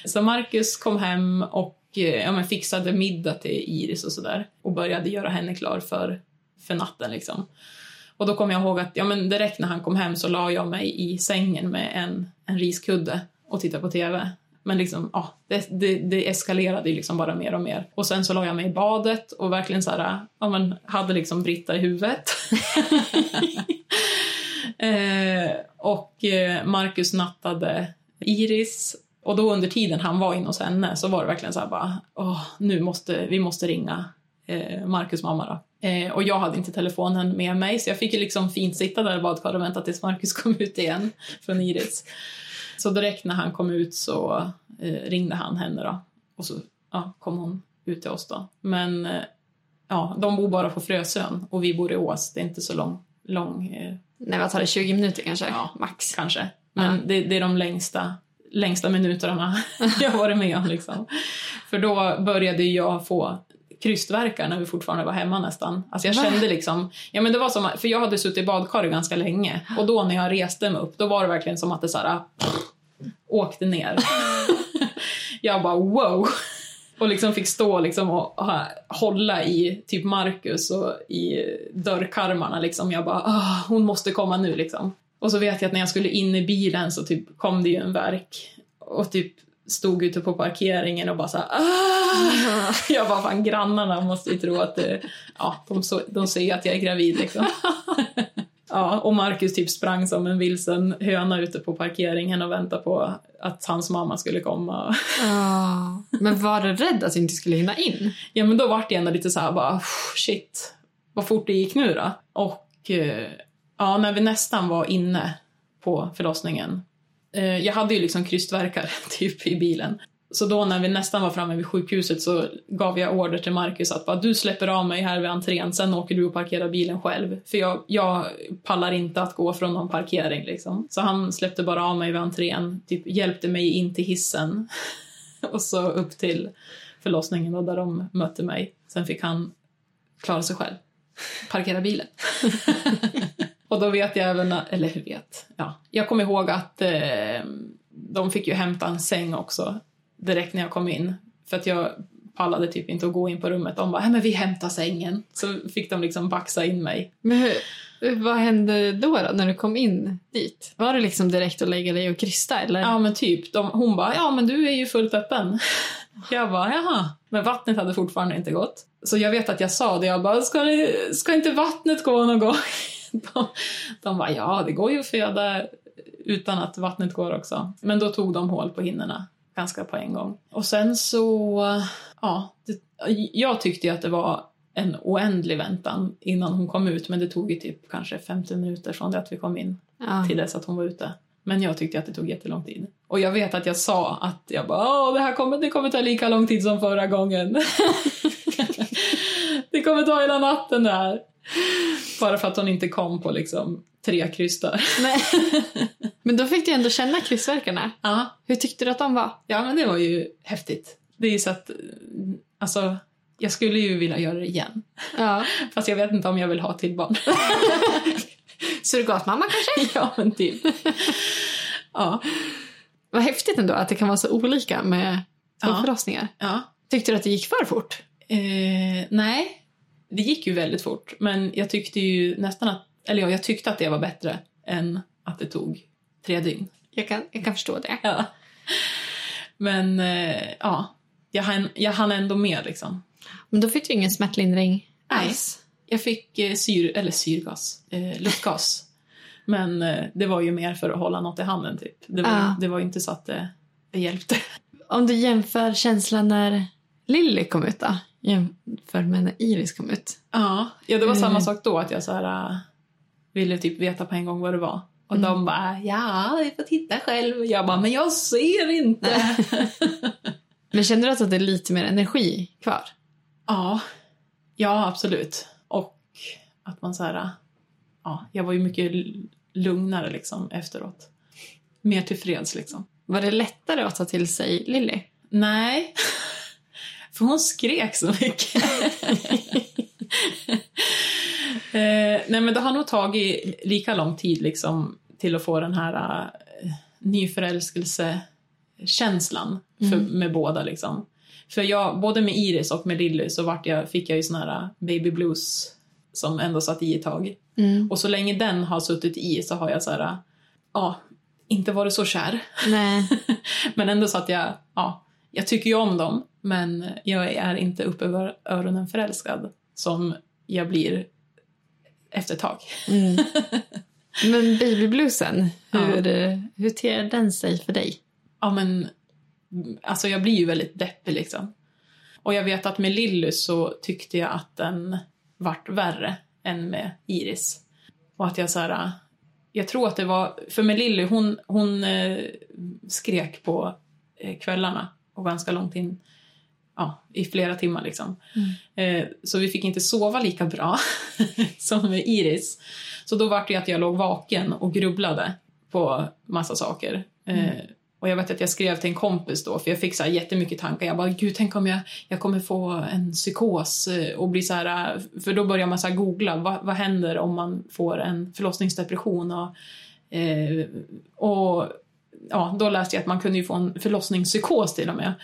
Så Marcus kom hem och eh, ja, men fixade middag till Iris och sådär och började göra henne klar för, för natten. Liksom. Och då kom jag ihåg att ja, men direkt när han kom hem så la jag mig i sängen med en, en riskudde och tittade på TV. Men liksom, ja, det, det, det eskalerade ju liksom bara mer och mer. Och sen så la jag mig i badet och verkligen så här, ja, men hade liksom Britta i huvudet. [laughs] eh, och eh, Marcus nattade Iris. Och då under tiden han var inne hos henne så var det verkligen så här bara, åh, nu måste, vi måste ringa eh, Marcus mamma då. Eh, och jag hade inte telefonen med mig så jag fick ju liksom fint sitta där i badkaret och vänta tills Marcus kom ut igen från Iris. Så direkt när han kom ut så eh, ringde han henne då. Och så ja, kom hon ut till oss då. Men eh, ja, de bor bara på Frösön och vi bor i Ås. Det är inte så lång... lång eh... Nej, vad tar det? 20 minuter kanske? Ja, max kanske. Men ja. det, det, är de längsta, längsta minuterna [laughs] jag har varit med om. Liksom. [laughs] För då började jag få krystvärkar när vi fortfarande var hemma nästan. Alltså jag Va? kände liksom, ja men det var som, för jag hade suttit i badkaret ganska länge och då när jag reste mig upp då var det verkligen som att det så här, pff, åkte ner. [laughs] jag bara wow! Och liksom fick stå liksom och, och hålla i typ Marcus och i dörrkarmarna liksom. Jag bara, ah, hon måste komma nu liksom. Och så vet jag att när jag skulle in i bilen så typ kom det ju en verk och typ stod ute på parkeringen och bara så här, ah! Jag bara, fan grannarna måste ju tro att det, ja, de, så, de ser att jag är gravid liksom. [laughs] Ja, och Marcus typ sprang som en vilsen höna ute på parkeringen och väntade på att hans mamma skulle komma. Ja. Men var du rädd att du inte skulle hinna in? Ja men då vart det ändå lite så här bara shit, vad fort det gick nu då. Och eh, ja, när vi nästan var inne på förlossningen. Eh, jag hade ju liksom krystvärkar [laughs] typ i bilen. Så då när vi nästan var framme vid sjukhuset så gav jag order till Marcus att bara, du släpper av mig här vid entrén, sen åker du och parkerar bilen själv. För jag, jag pallar inte att gå från någon parkering liksom. Så han släppte bara av mig vid entrén, typ hjälpte mig in till hissen [laughs] och så upp till förlossningen då, där de mötte mig. Sen fick han klara sig själv. Parkera bilen. [laughs] och då vet jag även, eller hur vet, ja. Jag kommer ihåg att eh, de fick ju hämta en säng också direkt när jag kom in. För att jag pallade typ inte att gå in på rummet. De bara, "Nej, men vi hämtar sängen. Så fick de liksom baxa in mig. Men hur, vad hände då, då när du kom in dit? Var det liksom direkt att lägga dig och krysta eller? Ja men typ, de, hon bara, ja men du är ju fullt öppen. [laughs] Jag bara, jaha. Men vattnet hade fortfarande inte gått. Så jag vet att jag sa det, jag bara, ska, det, ska inte vattnet gå någon gång? De, de bara, ja det går ju att föda utan att vattnet går också. Men då tog de hål på hinnorna ganska på en gång. Och sen så, ja, det, jag tyckte ju att det var en oändlig väntan innan hon kom ut men det tog ju typ kanske 50 minuter från det att vi kom in Ja. till dess att hon var ute. Men jag tyckte att det tog jättelång tid. Och jag vet att jag sa att jag bara Åh, det här kommer, det kommer ta lika lång tid som förra gången. [laughs] det kommer ta hela natten det här. [laughs] Bara för att hon inte kom på liksom tre kryss där. [laughs] Men då fick du ändå känna krystvärkarna. Ja, Hur tyckte du att de var? ja, men det var ju häftigt. Det är ju så att, alltså, jag skulle ju vilja göra det igen. Ja. [laughs] Fast jag vet inte om jag vill ha till barn. Surrogatmamma kanske? ja, men typ. Ja, Vad häftigt ändå att det kan vara så olika med två Ja. ja. Tyckte du att det gick för fort? Eh, nej, det gick ju väldigt fort. Men jag tyckte ju nästan att, eller ja, jag tyckte att det var bättre än att det tog tre dygn. Jag kan, jag kan förstå det. Ja. Men eh, ja, jag hann, jag hann ändå med liksom. Men då fick du ingen smärtlindring Nej. alls? Jag fick eh, syr, eller syrgas, eh, luftgas. Men eh, det var ju mer för att hålla något i handen typ. Det var, Ja. det var ju inte så att det, det hjälpte. Om du jämför känslan när Lilly kom ut då? Jämför med när Iris kom ut. Ja, ja det var Mm. samma sak då att jag så här, äh, ville typ veta på en gång vad det var. Och Mm. de bara, ja, vi får titta själv. Jag bara, men jag ser inte. [laughs] Men kände du att det är lite mer energi kvar? ja, ja, absolut. Och att man så här, äh, ja, jag var ju mycket lugnare liksom efteråt. Mer tillfreds liksom. Var det lättare att ta till sig Lilly? Nej, [laughs] för hon skrek så mycket. [laughs] eh, nej men det har nog tagit lika lång tid liksom till att få den här uh, nyförälskelsekänslan för, med båda liksom. För jag, både med Iris och med Lilly så vart jag, fick jag ju sån här uh, baby blues som ändå satt i ett tag. Och så länge den har suttit i så har jag så här, uh, ja, inte varit så kär. Nej. [laughs] Men ändå så att jag, ja, jag tycker ju om dem, men jag är inte upp över öronen förälskad som jag blir efter ett tag. [laughs] Men babybluesen, hur, hur ter den sig för dig? Ja, men alltså jag blir ju väldigt deppig liksom. Och jag vet att med Lilly så tyckte jag att den vart värre än med Iris. Och att jag så här, jag tror att det var, för med Lilly hon, hon eh, skrek på eh, kvällarna och ganska långt in, ja, i flera timmar liksom. Eh, så vi fick inte sova lika bra [laughs] som med Iris. Så då var det att jag låg vaken och grubblade på massa saker. Eh, Och jag vet att jag skrev till en kompis då, för jag fick så här jättemycket tankar. Jag bara, gud, tänk om jag, jag kommer få en psykos eh, och bli så här... eh, För då börjar man så googla, vad, vad händer om man får en förlossningsdepression? Och, eh, och ja, då läste jag att man kunde ju få en förlossningspsykos till och med.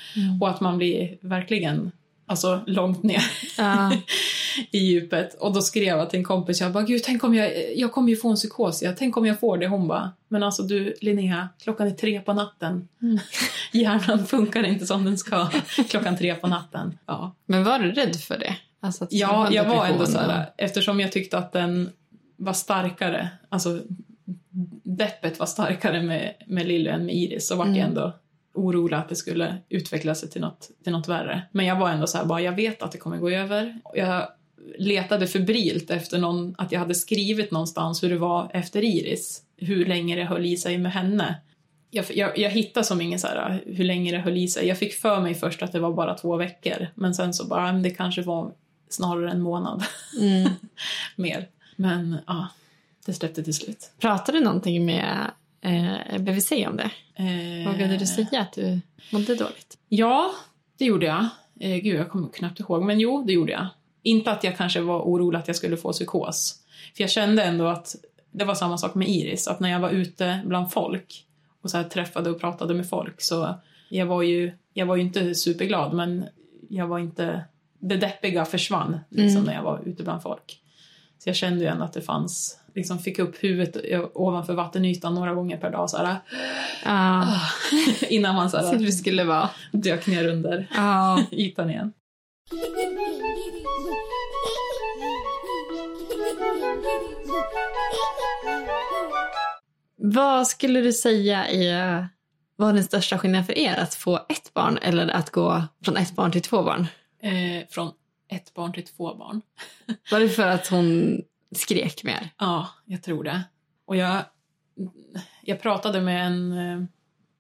Och att man blir verkligen alltså, långt ner Ja. [laughs] i djupet. Och då skrev jag till en kompis, jag bara, gud tänk om jag, jag kommer ju få en psykos, jag, tänk om jag får det. Hon bara, men alltså du Linnea, klockan är tre på natten. [laughs] Hjärnan funkar inte som den ska [laughs] klockan tre på natten. Ja, Men var du rädd för det? Alltså ja jag var ändå så här, eftersom jag tyckte att den var starkare, alltså deppet var starkare med, med Lilly än med Iris, så vart jag ändå orolig att det skulle utveckla sig till något, till något värre. Men jag var ändå så här, bara, jag vet att det kommer gå över. Jag letade febrilt efter någon, att jag hade skrivit någonstans hur det var efter Iris, hur länge det höll i sig med henne. Jag, jag, jag hittade som ingen så här, hur länge det höll i sig. Jag fick för mig först att det var bara två veckor, men sen så bara, det kanske var snarare en månad Mm. [laughs] mer. Men ja, det släppte till slut. Pratade du någonting med eh, BVC om det? Eh, Vågade du säga att du mådde dåligt? Ja, det gjorde jag. Eh, gud, jag kommer knappt ihåg, men jo, det gjorde jag. Inte att jag kanske var orolig att jag skulle få psykos. För jag kände ändå att det var samma sak med Iris, att när jag var ute bland folk och så träffade och pratade med folk så jag var ju, jag var ju inte superglad, men jag var inte... Det deppiga försvann liksom, när jag var ute bland folk. Så jag kände ju ändå att det fanns, liksom fick upp huvudet ovanför vattenytan några gånger per dag så här, Ja, [laughs] innan man så så här, du skulle vara. dök ner under Ja. [laughs] ytan igen. Vad skulle du säga är, var den största skillnaden för er? Att få ett barn eller att gå från ett barn till två barn? Eh, från ett barn till två barn. Var det för att hon skrek mer? Ja, jag tror det. Och jag, jag pratade med en eh,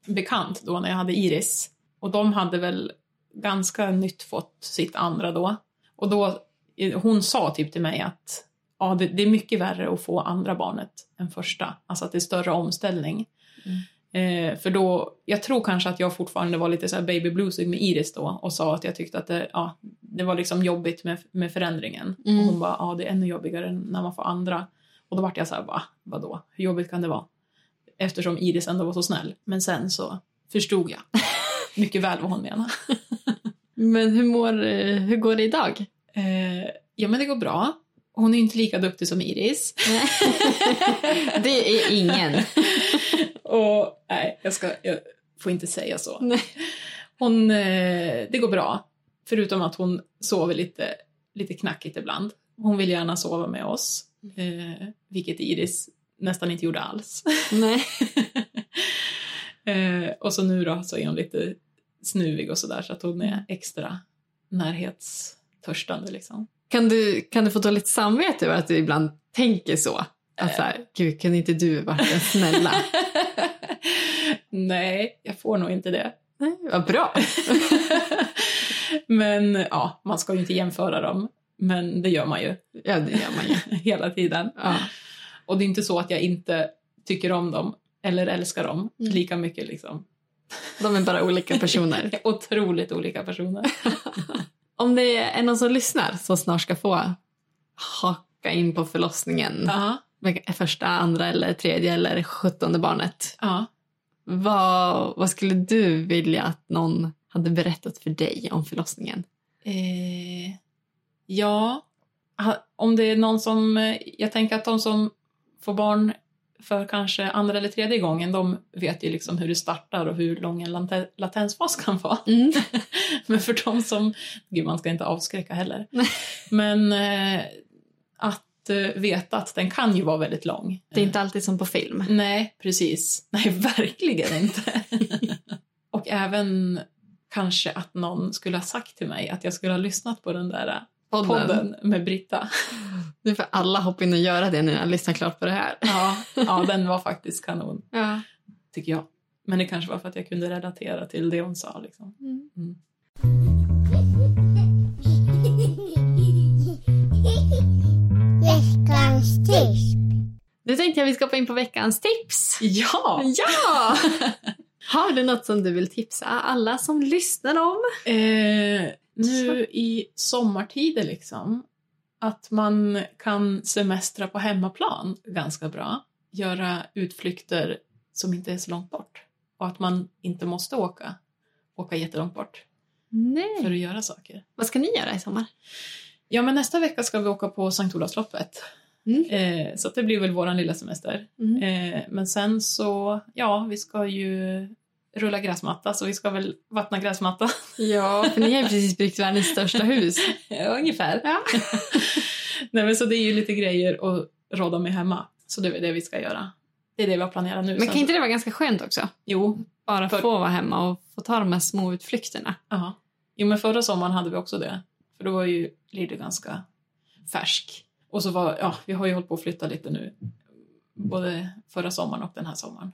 bekant då när jag hade Iris. Och de hade väl ganska nytt fått sitt andra då. Och då, eh, hon sa typ till mig att ja, det, det är mycket värre att få andra barnet än första. Alltså att det är större omställning. Eh, för då, jag tror kanske att jag fortfarande var lite så här baby bluesig med Iris då och sa att jag tyckte att det, ja, det var liksom jobbigt med, med förändringen. Mm. Och hon bara, ja det är ännu jobbigare när man får andra. Och då vart jag så här, va, vadå, hur jobbigt kan det vara? Eftersom Iris ändå var så snäll. Men sen så förstod jag [laughs] mycket väl vad hon menar. [laughs] Men hur, mår, eh, hur går det idag? Eh, ja men det går bra. Hon är inte lika duktig som Iris. [laughs] Det är ingen. [laughs] Och nej, jag, ska, jag får inte säga så. Nej. Hon, eh, det går bra. Förutom att hon sover lite, lite knackigt ibland. Hon vill gärna sova med oss. Eh, vilket Iris nästan inte gjorde alls. Nej. [laughs] eh, och så nu då så är hon lite snuvig och sådär så att hon är extra närhetstörstande liksom. Kan du, kan du få dåligt samvete över att du ibland tänker så? Att så här, gud, kan inte du vara den snälla? [laughs] Nej, jag får nog inte det. Nej, vad bra. [laughs] Men ja, man ska ju inte jämföra dem. Men det gör man ju Ja, det gör man ju. [laughs] hela tiden. Ja. Och det är inte så att jag inte tycker om dem eller älskar dem lika mycket liksom. De är bara olika personer. Otroligt olika personer. Om det är någon som lyssnar som snart ska få haka in på förlossningen Ja, med första, andra eller tredje eller sjuttonde barnet. ja. Vad, vad skulle du vilja att någon hade berättat för dig om förlossningen? Eh, ja, om det är någon som... eh, Jag tänker att de som får barn för kanske andra eller tredje gången, de vet ju liksom hur det startar och hur lång en late- latensfas kan vara. Mm. [laughs] Men för de som... Gud, man ska inte avskräcka heller. Men eh, att veta att den kan ju vara väldigt lång. Det är inte alltid som på film. Nej, precis. Nej, [laughs] verkligen inte. [laughs] och även kanske att någon skulle ha sagt till mig att jag skulle ha lyssnat på den där Podden. podden med Britta. [laughs] Nu får alla hoppa in och göra det nu när jag lyssnar klart på det här. Ja, ja, den var faktiskt kanon, Ja. tycker jag. Men det kanske var för att jag kunde relatera till det hon sa. Liksom. Mm. Veckans tips. Nu tänkte jag vi ska hoppa in på veckans tips. Ja! Ja! [laughs] Har du något som du vill tipsa alla som lyssnar om? Eh, nu i sommartider liksom, att man kan semestra på hemmaplan ganska bra. Göra utflykter som inte är så långt bort. Och att man inte måste åka, åka jättelångt bort Nej. för att göra saker. Vad ska ni göra i sommar? Ja, men nästa vecka ska vi åka på Sankt Olavsloppet. Mm. Eh, så det blir väl våran lilla semester. Mm. Eh, men sen så, ja, vi ska ju rulla gräsmatta så vi ska väl vattna gräsmatta. [laughs] Ja, för ni har ju precis byggt världens största hus. [laughs] Ja, ungefär. Ja. [laughs] Nej, men så det är ju lite grejer att råda med hemma. Så det är det vi ska göra. Det är det vi har planerat nu. Men Sen- kan inte det vara ganska skönt också? Jo, Bara För- få vara hemma och få ta de här små utflykterna. ja. jo, men förra sommaren hade vi också det. För då var ju Lidö ganska färsk. Och så var, ja, vi har ju hållit på att flytta lite nu. Både förra sommaren och den här sommaren.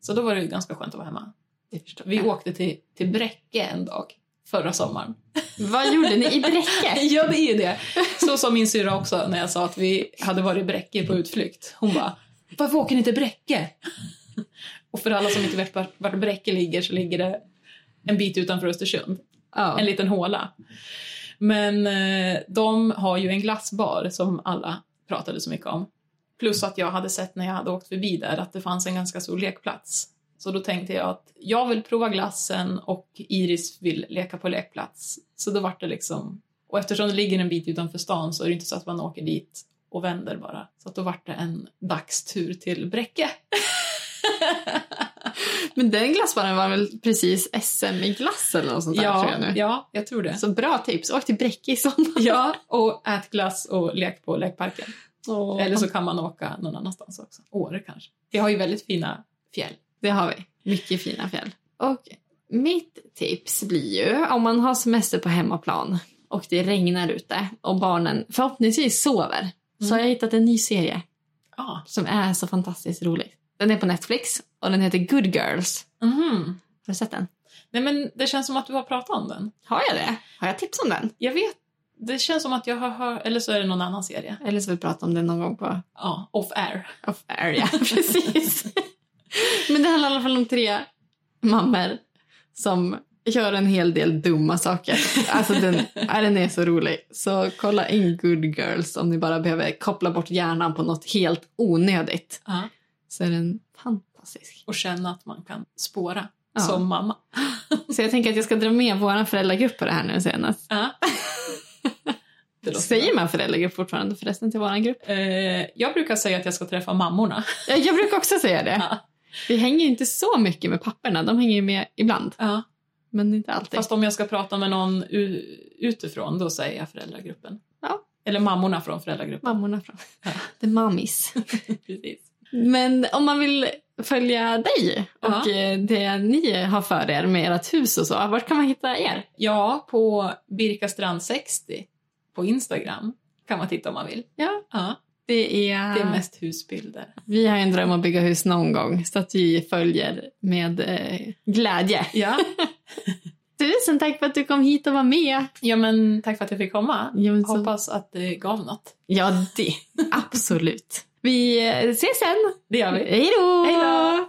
Så då var det ganska skönt att vara hemma. Vi åkte till, till Bräcke en dag förra sommaren. Vad gjorde ni i Bräcke? [laughs] Ja, det är ju det. Så sa min syrra också när jag sa att vi hade varit i Bräcke på utflykt. Hon bara, varför åker ni till Bräcke? Och för alla som inte vet vart, vart Bräcke ligger så ligger det en bit utanför Östersund. Ja. En liten håla. Men eh, de har ju en glassbar som alla pratade så mycket om. Plus att jag hade sett när jag hade åkt förbi där att det fanns en ganska stor lekplats. Så då tänkte jag att jag vill prova glassen och Iris vill leka på lekplats. Så då vart det liksom... Och eftersom det ligger en bit utanför stan så är det inte så att man åker dit och vänder bara. Så att då vart det en dagstur till Bräcke. [laughs] Men den glassbaren var väl precis SM i glass eller något sånt där tror Ja, jag nu. ja, jag tror det. Så bra tips. Åk till Bräcke i sommar. Ja, och ät glass och lek på lekparken. Åh. Eller så kan man åka någon annanstans också. Åre kanske. Vi har ju väldigt fina fjäll. Det har vi. Mycket fina fjäll. Och mitt tips blir ju om man har semester på hemmaplan och det regnar ute och barnen förhoppningsvis sover så har jag hittat en ny serie Ja. som är så fantastiskt rolig. Den är på Netflix och den heter Good Girls. Mhm. Har du sett den? Nej men det känns som att du har pratat om den. Har jag det? Har jag tips om den? Jag vet, det känns som att jag har hört, eller så är det någon annan serie. Eller så vill vi prata om den någon gång på Ja, off air. off air, ja. [laughs] Precis. Men det handlar i alla fall om tre mammor som gör en hel del dumma saker. Alltså den, [laughs] den är så rolig. Så kolla in Good Girls om ni bara behöver koppla bort hjärnan på något helt onödigt. Ja. Så är den fantastisk. Och känna att man kan spåra Ja. som mamma. Så jag tänker att jag ska dra med vår föräldragrupp på det här nu senast. Ja. Säger man föräldragrupp fortfarande förresten till vår grupp? Eh, jag brukar säga att jag ska träffa mammorna. Ja, jag brukar också säga det. Ja. Vi hänger inte så mycket med papperna. De hänger ju med ibland, Ja. men inte alltid. Fast om jag ska prata med någon utifrån, då säger jag föräldragruppen. Ja. Eller mammorna från föräldragruppen. Mammorna från Ja. The Mummies. [laughs] Precis. Men om man vill följa dig och Ja. eh, det ni har för er med ert hus och så, vart kan man hitta er? Ja, på Birkastrand60 på Instagram kan man titta om man vill. Ja, Ja, det är... det är mest husbilder. Vi har en dröm att bygga hus någon gång så att vi följer med eh, glädje. Ja. [laughs] Tusen tack för att du kom hit och var med. ja, men tack för att jag fick komma. Ja, så- Hoppas att det gav något. Ja, det. Absolut. Vi eh, ses sen. Det gör vi. Hej då! Hej då!